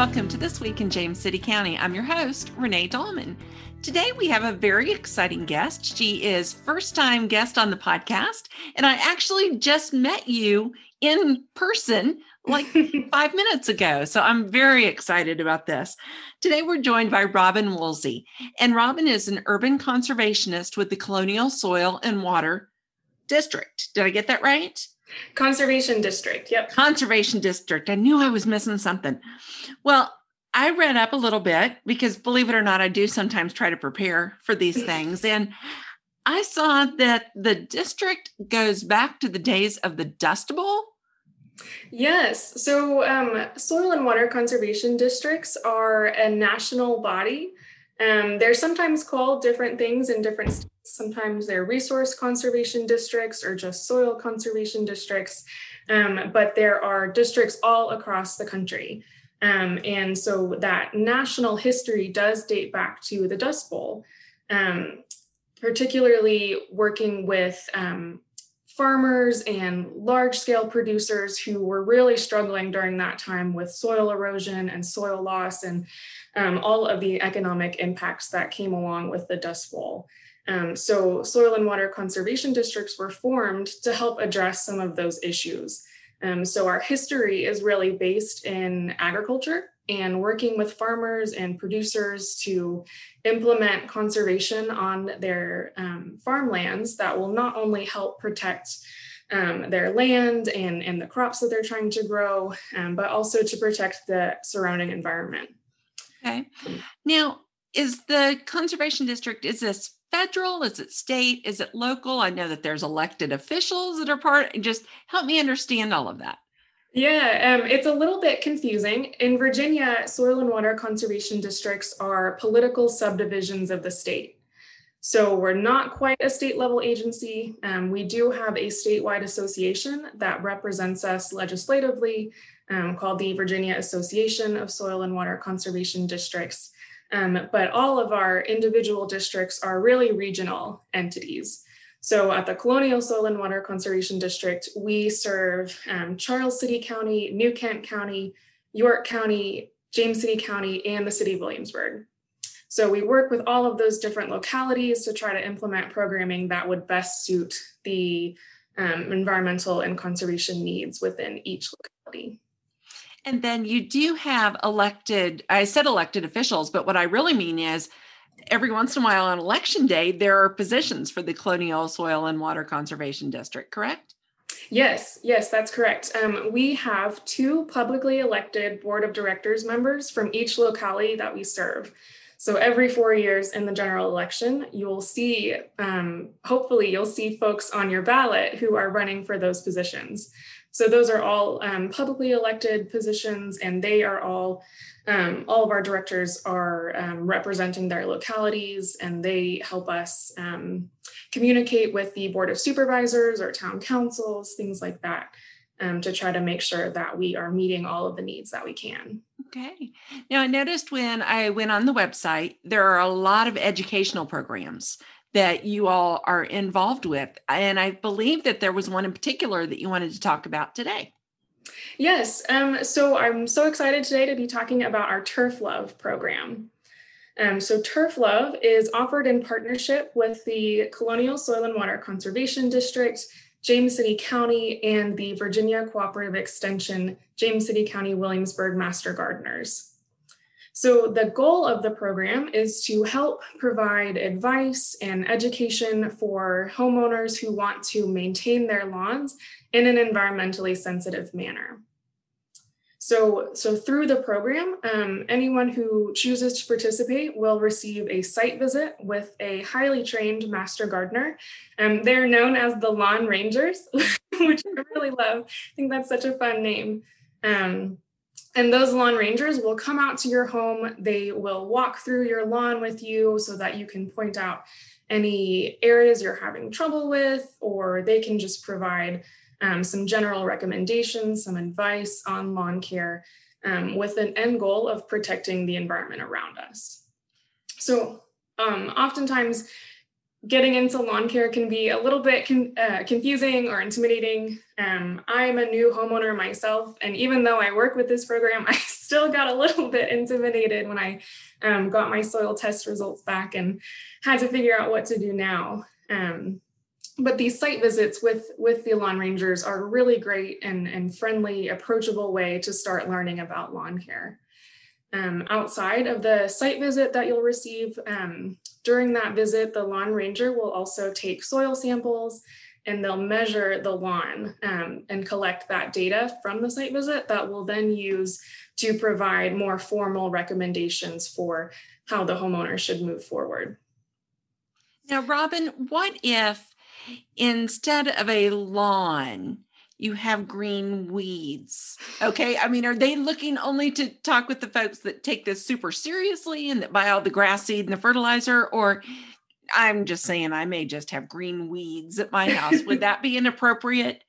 welcome to This Week in James City County. I'm your host, Renee Dahlman. Today we have a very exciting guest. She is first time guest on the podcast, and I actually just met you in person like five minutes ago. So I'm very excited about this. Today we're joined by Robyn Woolsey, and Robyn is an urban conservationist with the Colonial Soil and Water District. Did I get that right? Conservation District. Yep. Conservation District. I knew I was missing something. Well, I read up a little bit because believe it or not, I do sometimes try to prepare for these things. And I saw that the district goes back to the days of the Dust Bowl. Yes. So, um, soil and water conservation districts are a national body. Um, they're sometimes called different things in different states. Sometimes they're resource conservation districts or just soil conservation districts. Um, but there are districts all across the country. Um, and so that national history does date back to the Dust Bowl, um, particularly working with um, farmers and large scale producers who were really struggling during that time with soil erosion and soil loss and um, all of the economic impacts that came along with the Dust Bowl. Um, so, soil and water conservation districts were formed to help address some of those issues. Um, so our history is really based in agriculture and working with farmers and producers to implement conservation on their um, farmlands that will not only help protect um, their land and, and the crops that they're trying to grow, um, but also to protect the surrounding environment. Okay. Now, is the conservation district, is this federal? Is it state? Is it local? I know that there's elected officials that are part. Just help me understand all of that. Yeah, um, it's a little bit confusing. In Virginia, soil and water conservation districts are political subdivisions of the state. So we're not quite a state level agency. Um, we do have a statewide association that represents us legislatively um, called the Virginia Association of Soil and Water Conservation Districts. Um, but all of our individual districts are really regional entities. So at the Colonial Soil and Water Conservation District, we serve um, Charles City County, New Kent County, York County, James City County, and the City of Williamsburg. So we work with all of those different localities to try to implement programming that would best suit the um, environmental and conservation needs within each locality. And then you do have elected, I said elected officials, but what I really mean is every once in a while on election day, there are positions for the Colonial Soil and Water Conservation District, correct? Yes, yes, that's correct. Um, we have two publicly elected board of directors members from each locality that we serve. So every four years in the general election, you'll see, um, hopefully, you'll see folks on your ballot who are running for those positions. So those are all um, publicly elected positions, and they are all, um, all of our directors are um, representing their localities, and they help us um, communicate with the board of supervisors or town councils, things like that, um, to try to make sure that we are meeting all of the needs that we can. Okay. Now I noticed when I went on the website, there are a lot of educational programs that you all are involved with. And I believe that there was one in particular that you wanted to talk about today. Yes. Um, so I'm so excited today to be talking about our Turf Love program. Um, so Turf Love is offered in partnership with the Colonial Soil and Water Conservation District, James City County, and the Virginia Cooperative Extension, James City County Williamsburg Master Gardeners. So, the goal of the program is to help provide advice and education for homeowners who want to maintain their lawns in an environmentally sensitive manner. So, so through the program, um, anyone who chooses to participate will receive a site visit with a highly trained master gardener. Um, they're known as the Lawn Rangers, which I really love. I think that's such a fun name. Um, and those lawn rangers will come out to your home. They will walk through your lawn with you so that you can point out any areas you're having trouble with, or they can just provide um, some general recommendations, some advice on lawn care um, with an end goal of protecting the environment around us. So, um, oftentimes, getting into lawn care can be a little bit con- uh, confusing or intimidating. Um, I'm a new homeowner myself, and even though I work with this program, I still got a little bit intimidated when I um, got my soil test results back and had to figure out what to do now. Um, but these site visits with with the lawn rangers are a really great and, and friendly, approachable way to start learning about lawn care. Um, outside of the site visit that you'll receive, um, during that visit, the lawn ranger will also take soil samples and they'll measure the lawn um, and collect that data from the site visit that we'll then use to provide more formal recommendations for how the homeowner should move forward. Now, Robyn, what if instead of a lawn, you have green weeds. Okay. I mean, are they looking only to talk with the folks that take this super seriously and that buy all the grass seed and the fertilizer? Or I'm just saying, I may just have green weeds at my house. Would that be inappropriate?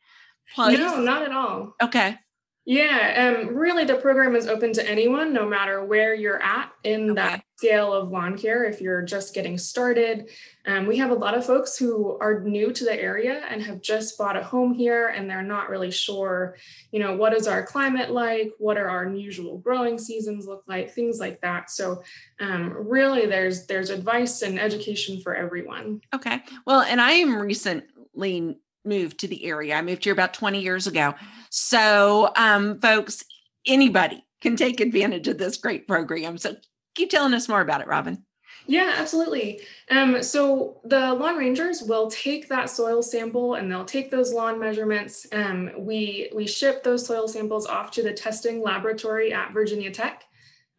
Place? No, not at all. Okay. Yeah, um, really, the program is open to anyone, no matter where you're at in okay. that scale of lawn care. If you're just getting started, um, we have a lot of folks who are new to the area and have just bought a home here, and they're not really sure, you know, what is our climate like? What are our unusual growing seasons look like? Things like that. So, um, really, there's there's advice and education for everyone. Okay. Well, and I am recently moved to the area. I moved here about 20 years ago. So, um, folks, anybody can take advantage of this great program. So, keep telling us more about it, Robyn. Yeah, absolutely. Um, so the lawn rangers will take that soil sample and they'll take those lawn measurements. Um, we we ship those soil samples off to the testing laboratory at Virginia Tech,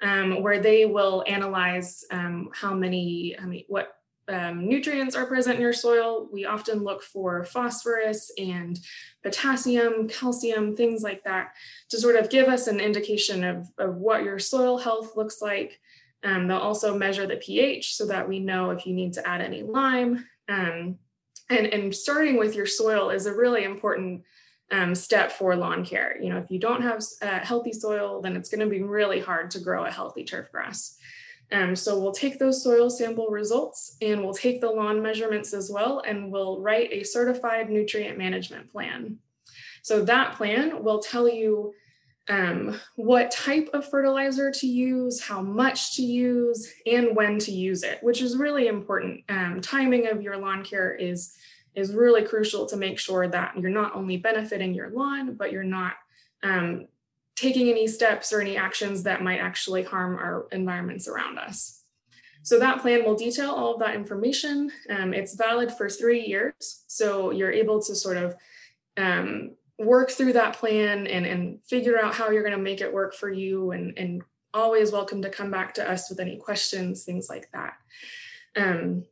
um, where they will analyze um, how many, I mean, what um, nutrients are present in your soil. We often look for phosphorus and potassium, calcium, things like that to sort of give us an indication of, of what your soil health looks like. Um, they'll also measure the pH so that we know if you need to add any lime. Um, and, and starting with your soil is a really important um, step for lawn care. You know, if you don't have uh, healthy soil, then it's going to be really hard to grow a healthy turf grass. Um, so we'll take those soil sample results and we'll take the lawn measurements as well, and we'll write a certified nutrient management plan. So that plan will tell you um, what type of fertilizer to use, how much to use, and when to use it, which is really important. Um, timing of your lawn care is is really crucial to make sure that you're not only benefiting your lawn, but you're not um, taking any steps or any actions that might actually harm our environments around us. So that plan will detail all of that information. Um, it's valid for three years. So you're able to sort of um, work through that plan and, and figure out how you're going to make it work for you and, and always welcome to come back to us with any questions, things like that. Um,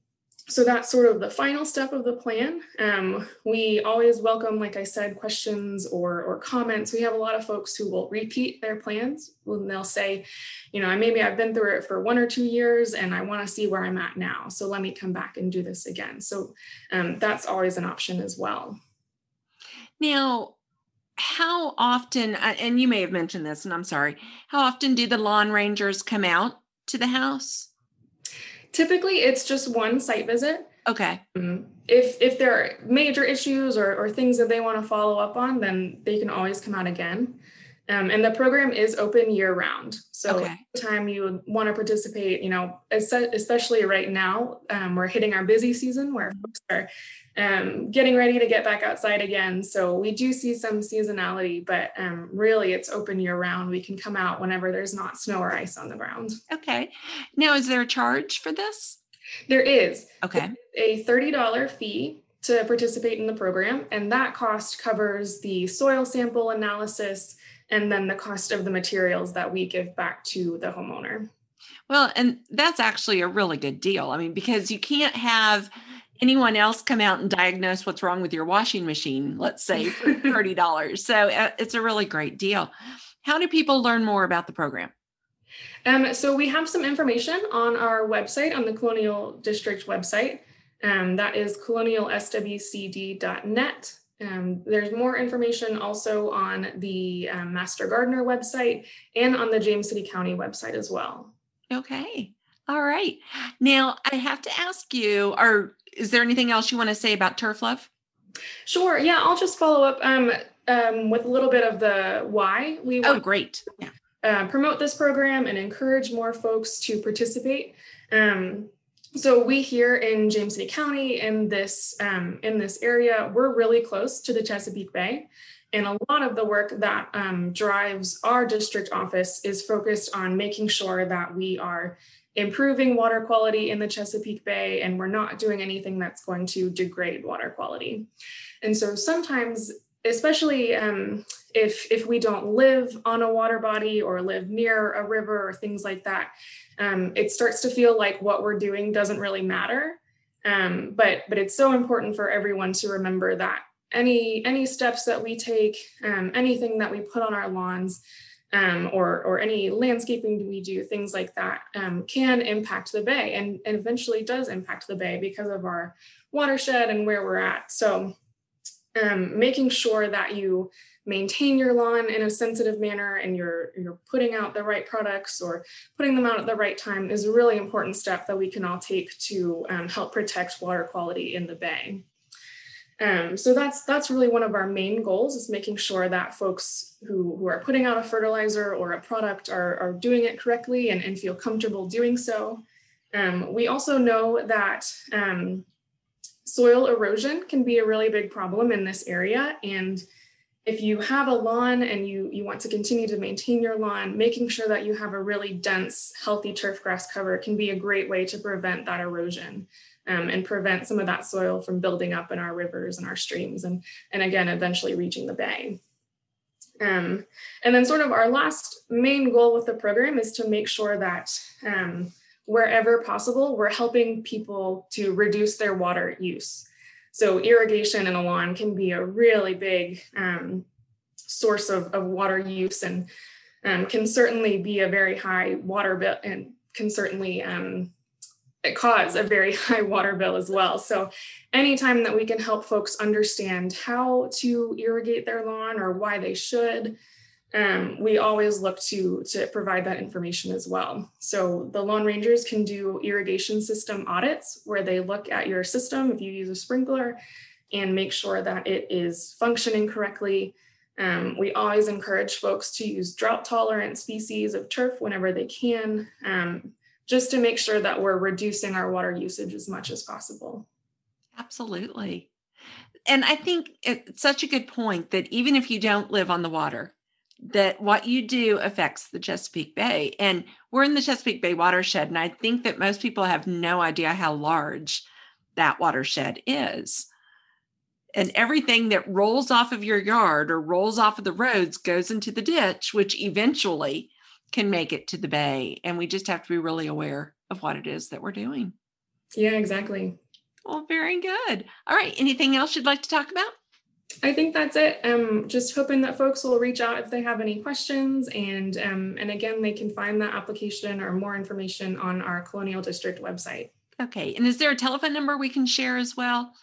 so that's sort of the final step of the plan. Um, we always welcome, like I said, questions or, or comments. We have a lot of folks who will repeat their plans when they'll say, you know, maybe I've been through it for one or two years and I want to see where I'm at now. So let me come back and do this again. So um, that's always an option as well. Now, how often, uh, and you may have mentioned this, and I'm sorry, how often do the lawn rangers come out to the house? Typically, it's just one site visit. Okay. Um, if if there are major issues or, or things that they want to follow up on, then they can always come out again. Um, and the program is open year round. So okay. time you want to participate, you know, especially right now, um, we're hitting our busy season where folks are um, getting ready to get back outside again. So we do see some seasonality, but um, really it's open year round. We can come out whenever there's not snow or ice on the ground. Okay. Now, is there a charge for this? There is. Okay. A $30 fee to participate in the program, and that cost covers the soil sample analysis and then the cost of the materials that we give back to the homeowner. Well, and that's actually a really good deal. I mean, because you can't have anyone else come out and diagnose what's wrong with your washing machine, let's say for $30. so uh, it's a really great deal. How do people learn more about the program? Um, so we have some information on our website, on the Colonial District website. Um, that is colonialswcd.net. Um, there's more information also on the um, Master Gardener website and on the James City County website as well. Okay. All right. Now I have to ask you, or is there anything else you want to say about turf love? Sure. Yeah, I'll just follow up um, um, with a little bit of the why we oh, want great. Yeah. Uh, promote this program and encourage more folks to participate. Um, so we here in James City County in this um, in this area, we're really close to the Chesapeake Bay. And a lot of the work that um, drives our district office is focused on making sure that we are improving water quality in the Chesapeake Bay and we're not doing anything that's going to degrade water quality. And so sometimes, especially um, if, if we don't live on a water body or live near a river or things like that, um, it starts to feel like what we're doing doesn't really matter. Um, but, but it's so important for everyone to remember that any, any steps that we take, um, anything that we put on our lawns, um, or, or any landscaping we do, things like that, um, can impact the bay and, and eventually does impact the bay because of our watershed and where we're at. So um, making sure that you maintain your lawn in a sensitive manner and you're, you're putting out the right products or putting them out at the right time is a really important step that we can all take to um, help protect water quality in the bay. Um, so that's that's really one of our main goals is making sure that folks who, who are putting out a fertilizer or a product are, are doing it correctly and, and feel comfortable doing so. Um, we also know that um, soil erosion can be a really big problem in this area. And if you have a lawn and you, you want to continue to maintain your lawn, making sure that you have a really dense, healthy turf grass cover can be a great way to prevent that erosion um, and prevent some of that soil from building up in our rivers and our streams and, and again, eventually reaching the bay. Um, and then sort of our last main goal with the program is to make sure that um, wherever possible, we're helping people to reduce their water use. So irrigation in a lawn can be a really big um, source of, of water use and um, can certainly be a very high water bill and can certainly um, cause a very high water bill as well. So anytime that we can help folks understand how to irrigate their lawn or why they should, um, we always look to, to provide that information as well. So the Lawn rangers can do irrigation system audits where they look at your system if you use a sprinkler and make sure that it is functioning correctly. Um, we always encourage folks to use drought tolerant species of turf whenever they can. Um, just to make sure that we're reducing our water usage as much as possible. Absolutely. And I think it's such a good point that even if you don't live on the water, that what you do affects the Chesapeake Bay. And we're in the Chesapeake Bay watershed. And I think that most people have no idea how large that watershed is. And everything that rolls off of your yard or rolls off of the roads goes into the ditch, which eventually can make it to the bay. And we just have to be really aware of what it is that we're doing. Yeah, exactly. Well, very good. All right. Anything else you'd like to talk about? I think that's it. Um, just hoping that folks will reach out if they have any questions, and um, and again, they can find that application or more information on our Colonial District website. Okay. And is there a telephone number we can share as well?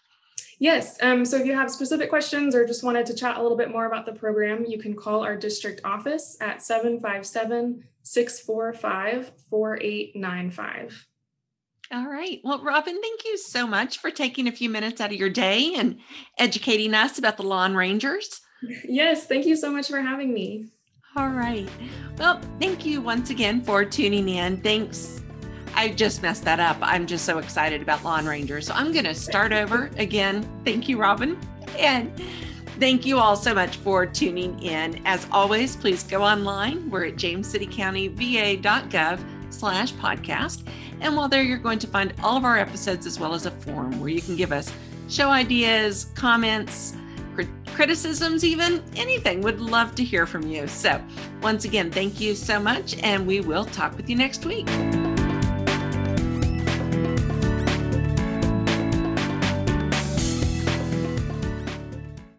Yes. Um, so if you have specific questions or just wanted to chat a little bit more about the program, you can call our district office at 757 645 4895. All right. Well, Robyn, thank you so much for taking a few minutes out of your day and educating us about the Lawn Rangers. Yes. Thank you so much for having me. All right. Well, thank you once again for tuning in. Thanks I just messed that up. I'm just so excited about Lawn Rangers. So I'm going to start over again. Thank you, Robyn. And thank you all so much for tuning in. As always, please go online. We're at jamescitycountyva.gov slash podcast. And while there, you're going to find all of our episodes as well as a form where you can give us show ideas, comments, criticisms, even anything. Would love to hear from you. So, once again, thank you so much, and we will talk with you next week.